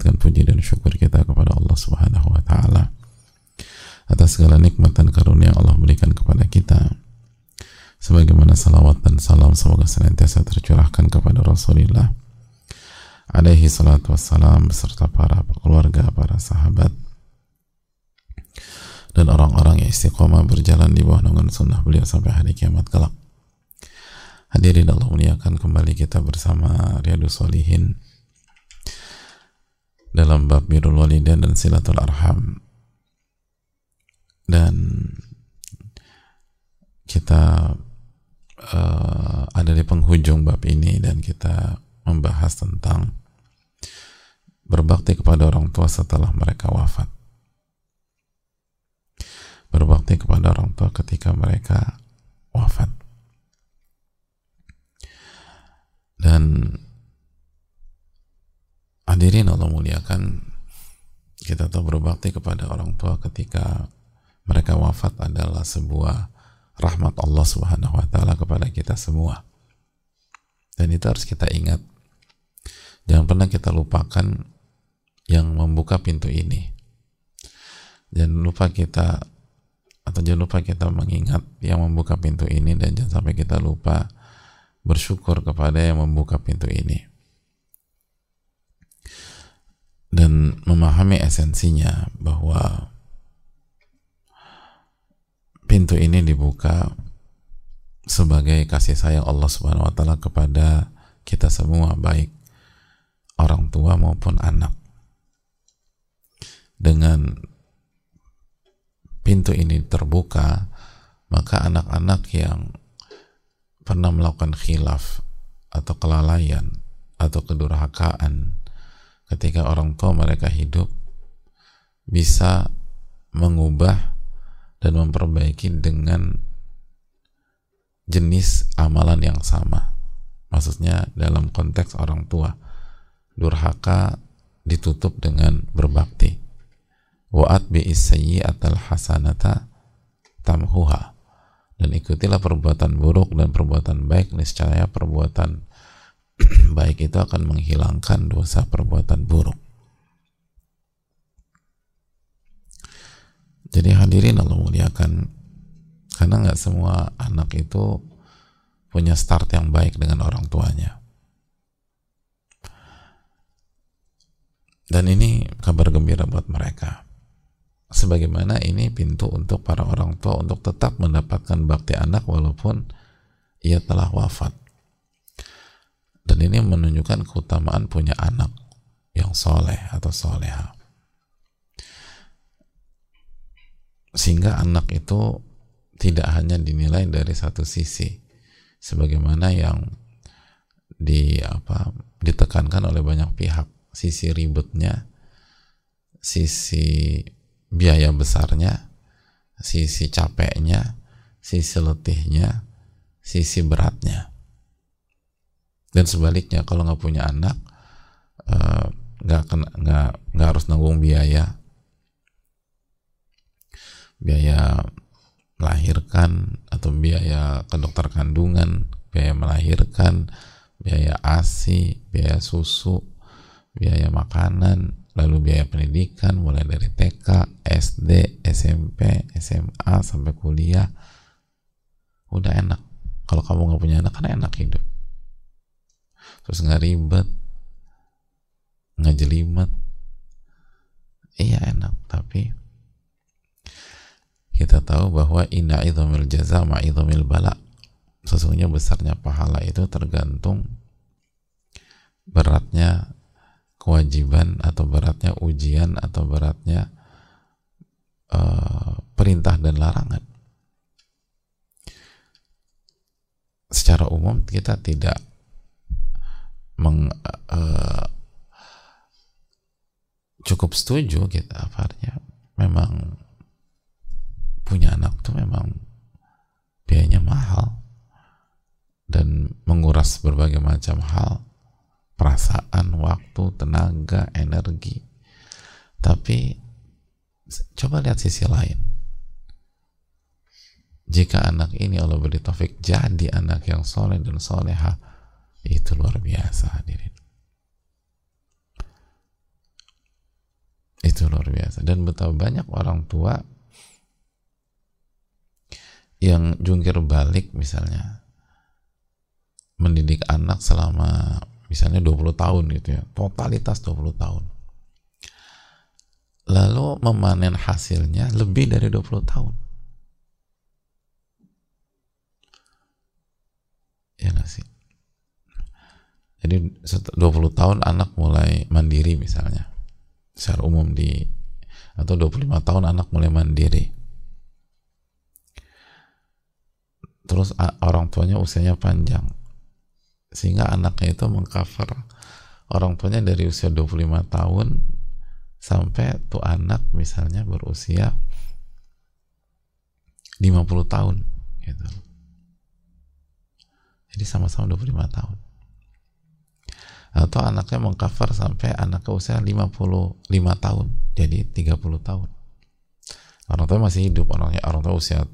Panjatkan puji dan syukur kita kepada Allah subhanahu wa ta'ala atas segala nikmat dan karunia yang Allah berikan kepada kita. Sebagaimana salawat dan salam semoga senantiasa tercurahkan kepada Rasulullah alaihi salatu wassalam beserta para keluarga, para sahabat dan orang-orang yang istiqomah berjalan di bawah naungan sunnah beliau sampai hari kiamat kelak. Hadirin Allah muliakan kembali kita bersama Riyadus Solihin dalam bab birul walidain dan silatul arham. Dan kita uh, ada di penghujung bab ini dan kita membahas tentang berbakti kepada orang tua setelah mereka wafat. Berbakti kepada orang tua ketika mereka wafat. Dan hadirin Allah muliakan kita tahu berbakti kepada orang tua ketika mereka wafat adalah sebuah rahmat Allah Subhanahu wa taala kepada kita semua. Dan itu harus kita ingat. Jangan pernah kita lupakan yang membuka pintu ini. Jangan lupa kita atau jangan lupa kita mengingat yang membuka pintu ini dan jangan sampai kita lupa bersyukur kepada yang membuka pintu ini dan memahami esensinya bahwa pintu ini dibuka sebagai kasih sayang Allah Subhanahu wa taala kepada kita semua baik orang tua maupun anak. Dengan pintu ini terbuka maka anak-anak yang pernah melakukan khilaf atau kelalaian atau kedurhakaan ketika orang tua mereka hidup bisa mengubah dan memperbaiki dengan jenis amalan yang sama. Maksudnya dalam konteks orang tua durhaka ditutup dengan berbakti. Wa'at bi'isayyi'atal hasanata tamhuha. Dan ikutilah perbuatan buruk dan perbuatan baik niscaya perbuatan baik itu akan menghilangkan dosa perbuatan buruk. Jadi hadirin Allah muliakan karena nggak semua anak itu punya start yang baik dengan orang tuanya. Dan ini kabar gembira buat mereka. Sebagaimana ini pintu untuk para orang tua untuk tetap mendapatkan bakti anak walaupun ia telah wafat dan ini menunjukkan keutamaan punya anak yang soleh atau soleha sehingga anak itu tidak hanya dinilai dari satu sisi sebagaimana yang di apa ditekankan oleh banyak pihak sisi ribetnya sisi biaya besarnya, sisi capeknya, sisi letihnya, sisi beratnya. Dan sebaliknya kalau nggak punya anak, eh, nggak uh, nggak nggak harus nanggung biaya, biaya melahirkan atau biaya ke dokter kandungan, biaya melahirkan, biaya ASI, biaya susu, biaya makanan, lalu biaya pendidikan mulai dari TK, SD, SMP, SMA sampai kuliah. Udah enak. Kalau kamu nggak punya anak kan enak hidup terus nggak ribet. Nggak jelimet. Iya enak. Tapi kita tahu bahwa inna idhamil jaza ma'idhamil bala. Sesungguhnya besarnya pahala itu tergantung beratnya kewajiban atau beratnya ujian atau beratnya uh, perintah dan larangan. Secara umum kita tidak meng, uh, cukup setuju kita apa artinya memang punya anak tuh memang biayanya mahal dan menguras berbagai macam hal perasaan, waktu, tenaga, energi. Tapi coba lihat sisi lain. Jika anak ini Allah beri taufik jadi anak yang soleh dan soleha itu luar biasa hadirin. Itu luar biasa. Dan betapa banyak orang tua yang jungkir balik misalnya mendidik anak selama misalnya 20 tahun gitu ya. Totalitas 20 tahun. Lalu memanen hasilnya lebih dari 20 tahun. Ya gak sih jadi 20 tahun anak mulai mandiri misalnya. Secara umum di atau 25 tahun anak mulai mandiri. Terus orang tuanya usianya panjang. Sehingga anaknya itu mengcover orang tuanya dari usia 25 tahun sampai tuh anak misalnya berusia 50 tahun gitu. Jadi sama-sama 25 tahun atau anaknya mengcover sampai anak ke usia 55 tahun jadi 30 tahun. Orang tua masih hidup orangnya orang tua usia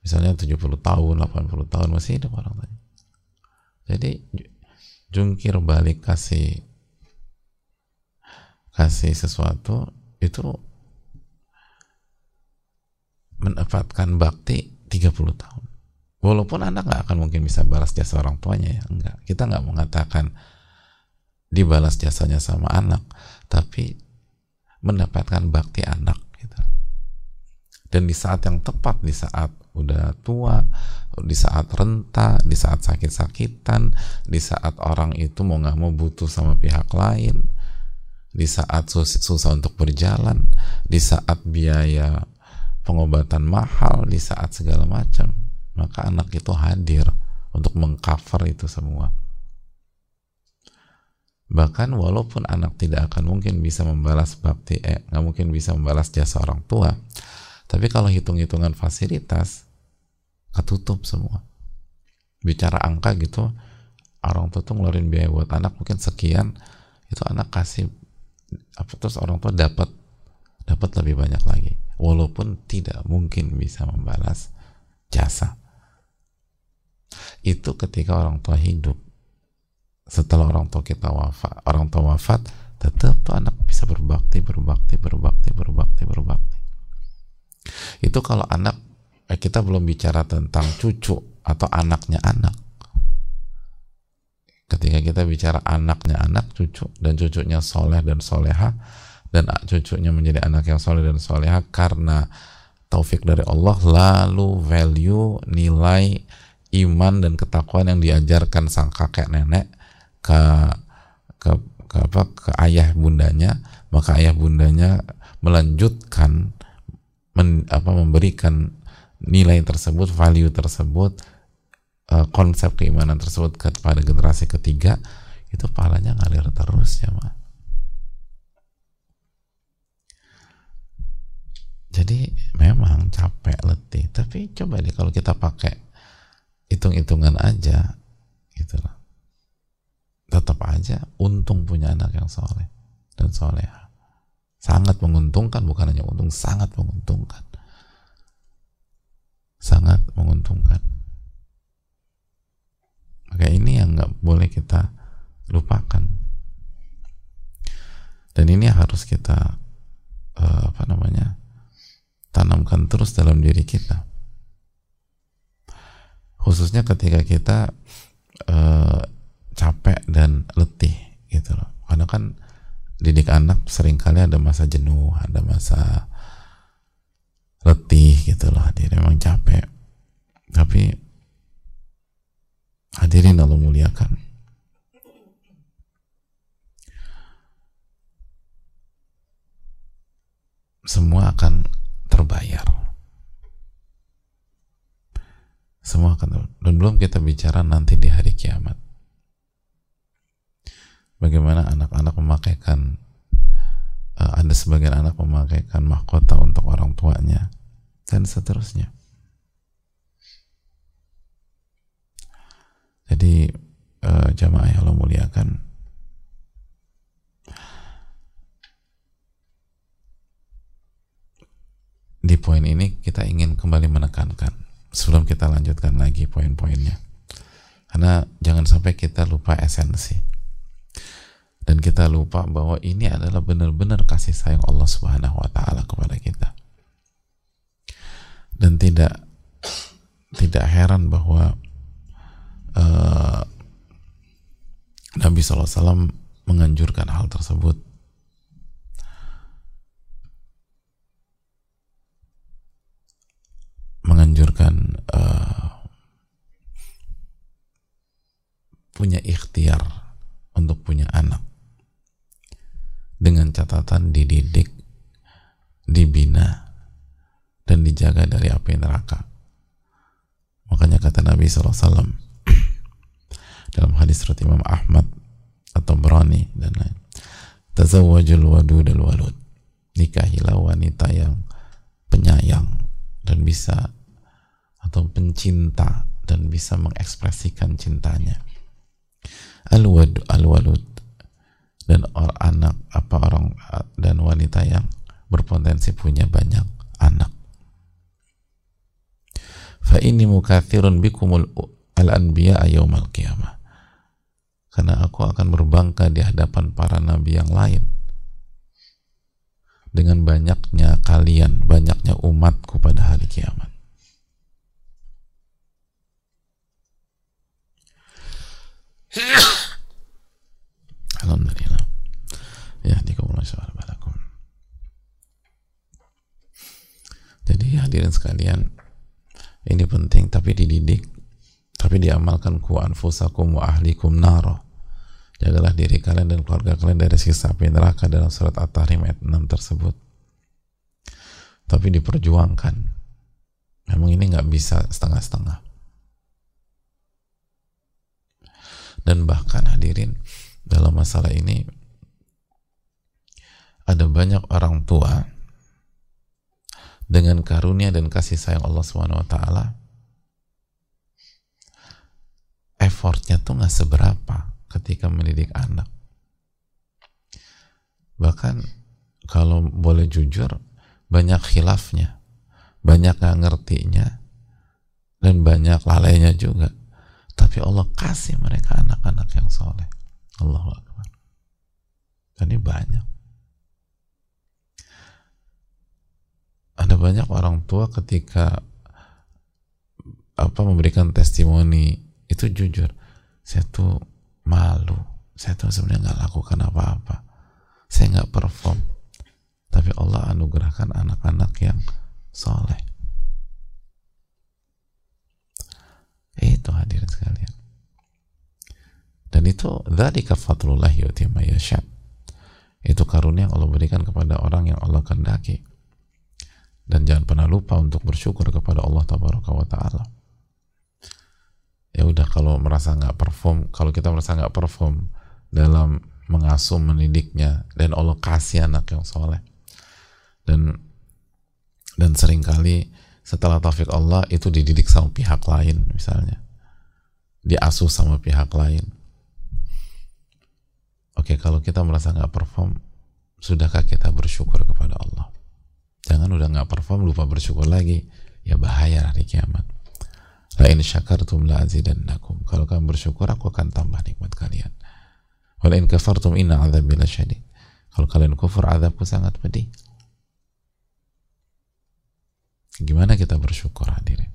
misalnya 70 tahun 80 tahun masih hidup orang tuanya. Jadi jungkir balik kasih kasih sesuatu itu mendapatkan bakti 30 tahun. Walaupun anak nggak akan mungkin bisa balas jasa orang tuanya ya enggak kita nggak mengatakan dibalas jasanya sama anak tapi mendapatkan bakti anak gitu. dan di saat yang tepat di saat udah tua, di saat renta, di saat sakit-sakitan, di saat orang itu mau nggak mau butuh sama pihak lain, di saat sus susah untuk berjalan, di saat biaya pengobatan mahal, di saat segala macam, maka anak itu hadir untuk mengcover itu semua. Bahkan walaupun anak tidak akan mungkin bisa membalas bakti, eh, nggak mungkin bisa membalas jasa orang tua, tapi kalau hitung-hitungan fasilitas, ketutup semua. Bicara angka gitu, orang tua tuh ngeluarin biaya buat anak mungkin sekian, itu anak kasih apa terus orang tua dapat dapat lebih banyak lagi. Walaupun tidak mungkin bisa membalas jasa. Itu ketika orang tua hidup setelah orang tua kita wafat orang tua wafat tetap tuh anak bisa berbakti berbakti berbakti berbakti berbakti itu kalau anak eh, kita belum bicara tentang cucu atau anaknya anak. Ketika kita bicara anaknya anak, cucu dan cucunya soleh dan soleha dan cucunya menjadi anak yang soleh dan soleha karena taufik dari Allah lalu value nilai iman dan ketakwaan yang diajarkan sang kakek nenek ke ke ke apa ke ayah bundanya maka ayah bundanya melanjutkan men, apa memberikan nilai tersebut, value tersebut, uh, konsep keimanan tersebut kepada generasi ketiga itu pahalanya ngalir terus ya ma. Jadi memang capek letih, tapi coba deh kalau kita pakai hitung-hitungan aja, gitu loh. Tetap aja untung punya anak yang soleh dan soleha. Sangat menguntungkan bukan hanya untung sangat menguntungkan. Sangat menguntungkan. Maka ini yang nggak boleh kita lupakan. Dan ini harus kita uh, apa namanya tanamkan terus dalam diri kita. Khususnya ketika kita uh, capek dan letih gitu loh. Karena kan didik anak sering kali ada masa jenuh, ada masa letih gitu loh. Hadir memang capek. Tapi hadirin Allah muliakan. Semua akan terbayar. Semua akan dan belum kita bicara nanti di hari kiamat bagaimana anak-anak memakaikan uh, ada sebagian anak memakaikan mahkota untuk orang tuanya dan seterusnya. Jadi uh, jamaah yang Allah muliakan di poin ini kita ingin kembali menekankan sebelum kita lanjutkan lagi poin-poinnya. Karena jangan sampai kita lupa esensi dan kita lupa bahwa ini adalah benar-benar kasih sayang Allah Subhanahu wa taala kepada kita. Dan tidak tidak heran bahwa uh, Nabi SAW menganjurkan hal tersebut menganjurkan uh, punya ikhtiar untuk punya anak dengan catatan dididik, dibina, dan dijaga dari api neraka. Makanya kata Nabi SAW dalam hadis riwayat Imam Ahmad atau Berani dan lain. Tazawwajul wadud al walud. Nikahilah wanita yang penyayang dan bisa atau pencinta dan bisa mengekspresikan cintanya. Al-wad al-walud dan orang anak apa orang dan wanita yang berpotensi punya banyak anak. Fa ini mukathirun bikumul al-anbiya yaumal qiyamah. Karena aku akan berbangga di hadapan para nabi yang lain dengan banyaknya kalian, banyaknya umatku pada hari kiamat. Alhamdulillah. Ya, balakum. Jadi hadirin sekalian, ini penting tapi dididik, tapi diamalkan ku anfusakum wa ahlikum naro. Jagalah diri kalian dan keluarga kalian dari siksa api neraka dalam surat At-Tahrim ayat 6 tersebut. Tapi diperjuangkan. Memang ini nggak bisa setengah-setengah. Dan bahkan hadirin dalam masalah ini ada banyak orang tua dengan karunia dan kasih sayang Allah Subhanahu wa taala effortnya tuh nggak seberapa ketika mendidik anak. Bahkan kalau boleh jujur banyak khilafnya banyak nggak ngertinya dan banyak lalainya juga. Tapi Allah kasih mereka anak-anak yang soleh. Allahu Akbar. Dan ini banyak ada banyak orang tua ketika apa memberikan testimoni itu jujur saya tuh malu. Saya tuh sebenarnya nggak lakukan apa-apa. Saya nggak perform. Tapi Allah anugerahkan anak-anak yang soleh. Itu hadirin sekalian. Dan itu dari fadlullah yu'ti itu karunia yang Allah berikan kepada orang yang Allah kehendaki dan jangan pernah lupa untuk bersyukur kepada Allah Taala. Ya udah kalau merasa nggak perform kalau kita merasa nggak perform dalam mengasuh mendidiknya dan Allah kasih anak yang soleh. Dan dan sering kali setelah taufik Allah itu dididik sama pihak lain misalnya. Diasuh sama pihak lain. Oke kalau kita merasa nggak perform sudahkah kita bersyukur kepada Allah jangan udah nggak perform lupa bersyukur lagi. Ya bahaya hari kiamat. La in syakartum la azidannakum. Kalau kamu bersyukur aku akan tambah nikmat kalian. Wala in kafartum inna azabi lasyadid kalau kalian kufur azabku sangat pedih. Gimana kita bersyukur hadirin?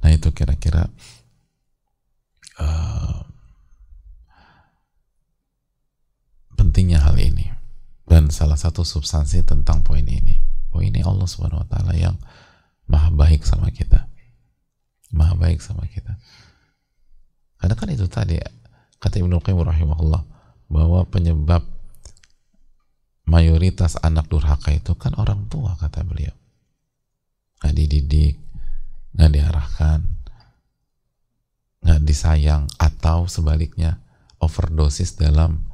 Nah itu kira-kira uh, pentingnya hal ini dan salah satu substansi tentang poin ini. Poin ini Allah subhanahu wa ta'ala yang maha baik sama kita. Maha baik sama kita. Karena kan itu tadi kata Ibnu Qayyim rahimahullah bahwa penyebab mayoritas anak durhaka itu kan orang tua kata beliau. Nggak dididik nggak diarahkan nggak disayang atau sebaliknya overdosis dalam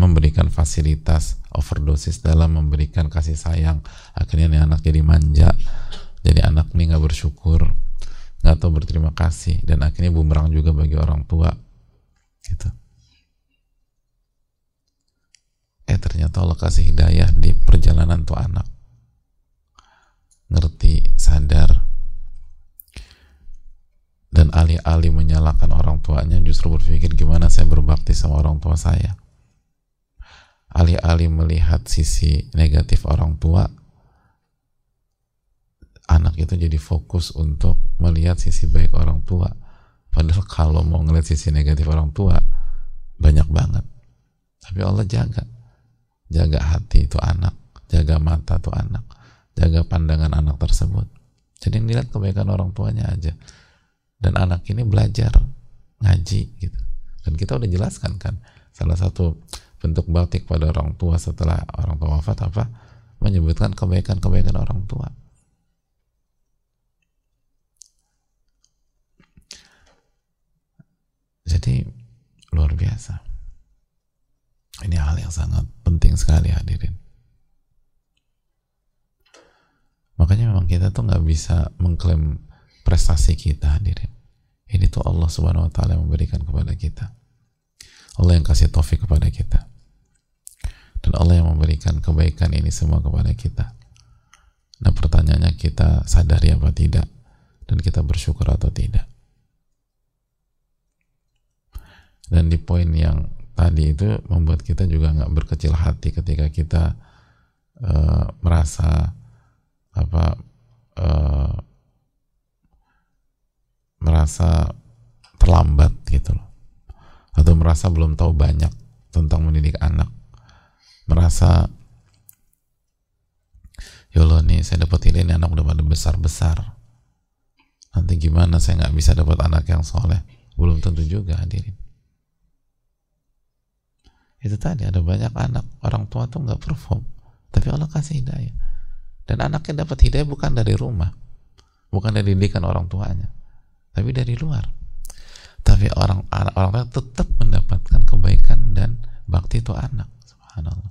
memberikan fasilitas overdosis dalam memberikan kasih sayang. Akhirnya nih anak jadi manja jadi anak nih nggak bersyukur nggak tahu berterima kasih dan akhirnya bumerang juga bagi orang tua gitu. Eh ternyata Allah kasih hidayah di perjalanan tuh anak. Ngerti sadar. Dan alih-alih menyalahkan orang tuanya justru berpikir gimana saya berbakti sama orang tua saya alih-alih melihat sisi negatif orang tua anak itu jadi fokus untuk melihat sisi baik orang tua. Padahal kalau mau ngeliat sisi negatif orang tua banyak banget. Tapi Allah jaga. Jaga hati itu anak jaga mata itu anak jaga pandangan anak tersebut. Jadi dilihat kebaikan orang tuanya aja. Dan anak ini belajar ngaji gitu. Dan kita udah jelaskan kan salah satu bentuk bakti kepada orang tua setelah orang tua wafat apa? Menyebutkan kebaikan-kebaikan orang tua. Jadi luar biasa. Ini hal yang sangat penting sekali hadirin. Makanya memang kita tuh nggak bisa mengklaim prestasi kita hadirin. Ini tuh Allah subhanahu wa ta'ala yang memberikan kepada kita. Allah yang kasih taufik kepada kita dan Allah yang memberikan kebaikan ini semua kepada kita. Nah pertanyaannya kita sadari apa tidak? Dan kita bersyukur atau tidak? Dan di poin yang tadi itu membuat kita juga nggak berkecil hati ketika kita uh, merasa apa uh, merasa terlambat gitu loh. Atau merasa belum tahu banyak tentang mendidik anak merasa ya Allah nih saya dapat ini anak udah pada besar-besar. Nanti gimana saya nggak bisa dapat anak yang soleh? Belum tentu juga hadirin. Itu tadi ada banyak anak orang tua tuh nggak perform. Tapi Allah kasih hidayah. Dan anaknya dapat hidayah bukan dari rumah bukan dari didikan orang tuanya tapi dari luar. Tapi orang orang tua tetap mendapatkan kebaikan dan bakti itu anak subhanallah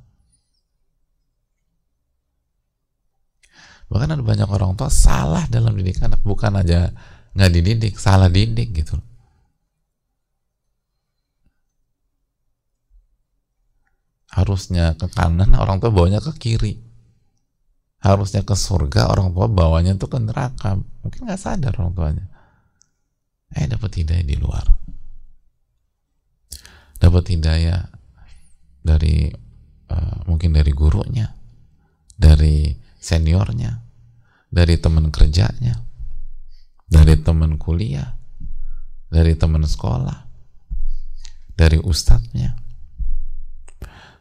bahkan ada banyak orang tua salah dalam didik anak. Bukan aja nggak dididik salah didik gitu. Harusnya ke kanan orang tua bawanya ke kiri. Harusnya ke surga orang tua bawanya tuh ke neraka. Mungkin nggak sadar orang tuanya. Eh dapat hidayah di luar. Dapat hidayah dari uh, mungkin dari gurunya. Dari seniornya dari teman kerjanya dari teman kuliah dari teman sekolah dari ustadznya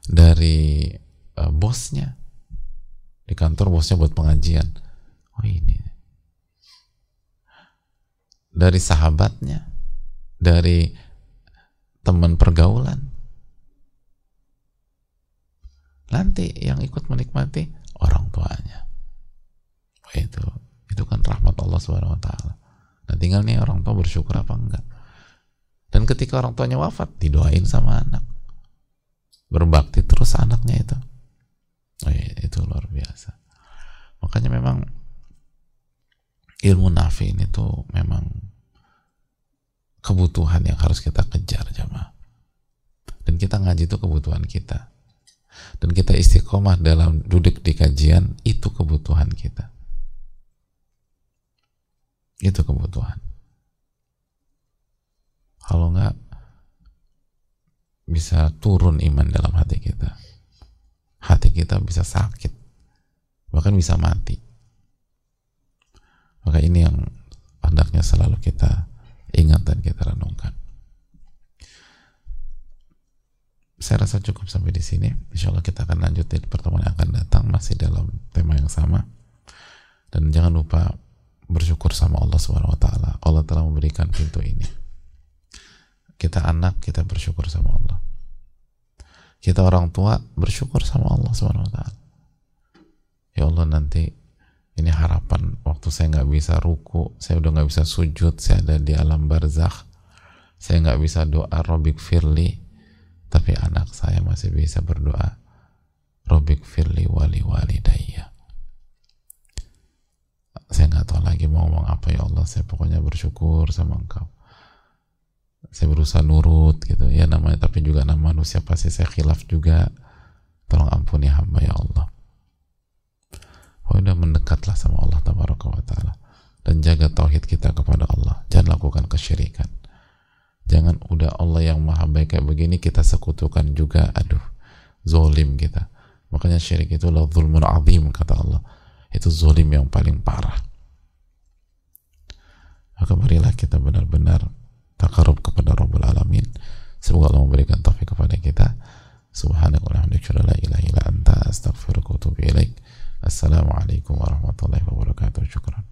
dari uh, bosnya. Di kantor bosnya buat pengajian. Oh ini. Dari sahabatnya, dari teman pergaulan. Nanti yang ikut menikmati tuanya. Itu itu kan rahmat Allah Subhanahu wa taala. Nah, tinggal nih orang tua bersyukur apa enggak. Dan ketika orang tuanya wafat, didoain sama anak. Berbakti terus anaknya itu. Oh, iya, itu luar biasa. Makanya memang ilmu nafi ini tuh memang kebutuhan yang harus kita kejar jamaah dan kita ngaji itu kebutuhan kita dan kita istiqomah dalam duduk di kajian itu kebutuhan kita. Itu kebutuhan. Kalau nggak bisa turun iman dalam hati kita. Hati kita bisa sakit. Bahkan bisa mati. Maka ini yang hendaknya selalu kita ingat dan kita renungkan. Saya rasa cukup sampai di sini. Insya Allah kita akan lanjut di pertemuan yang akan datang masih dalam tema yang sama. Dan jangan lupa bersyukur sama Allah Subhanahu Wa Taala. Allah telah memberikan pintu ini. Kita anak kita bersyukur sama Allah. Kita orang tua bersyukur sama Allah Subhanahu Wa Taala. Ya Allah nanti ini harapan waktu saya nggak bisa ruku saya udah nggak bisa sujud saya ada di alam barzakh saya nggak bisa doa robik firli tapi anak saya masih bisa berdoa. Robik firli wali walidayya. Saya nggak tahu lagi mau ngomong apa ya Allah. Saya pokoknya bersyukur sama engkau. Saya berusaha nurut gitu. Ya namanya tapi juga nama manusia pasti saya khilaf juga. Tolong ampuni hamba ya Allah. Pokoknya mendekatlah sama Allah tabaraka wa ta'ala. Dan jaga tauhid kita kepada Allah. Jangan lakukan kesyirikan jangan udah Allah yang maha baik kayak begini kita sekutukan juga aduh zolim kita. Makanya syirik itu adalah zulmun azim kata Allah. Itu zolim yang paling parah. Maka marilah kita benar-benar takarub kepada Rabbul Alamin. Semoga Allah memberikan taufik kepada kita. Subhanakallahumma la wa assalamualaikum warahmatullahi wabarakatuh. Syukran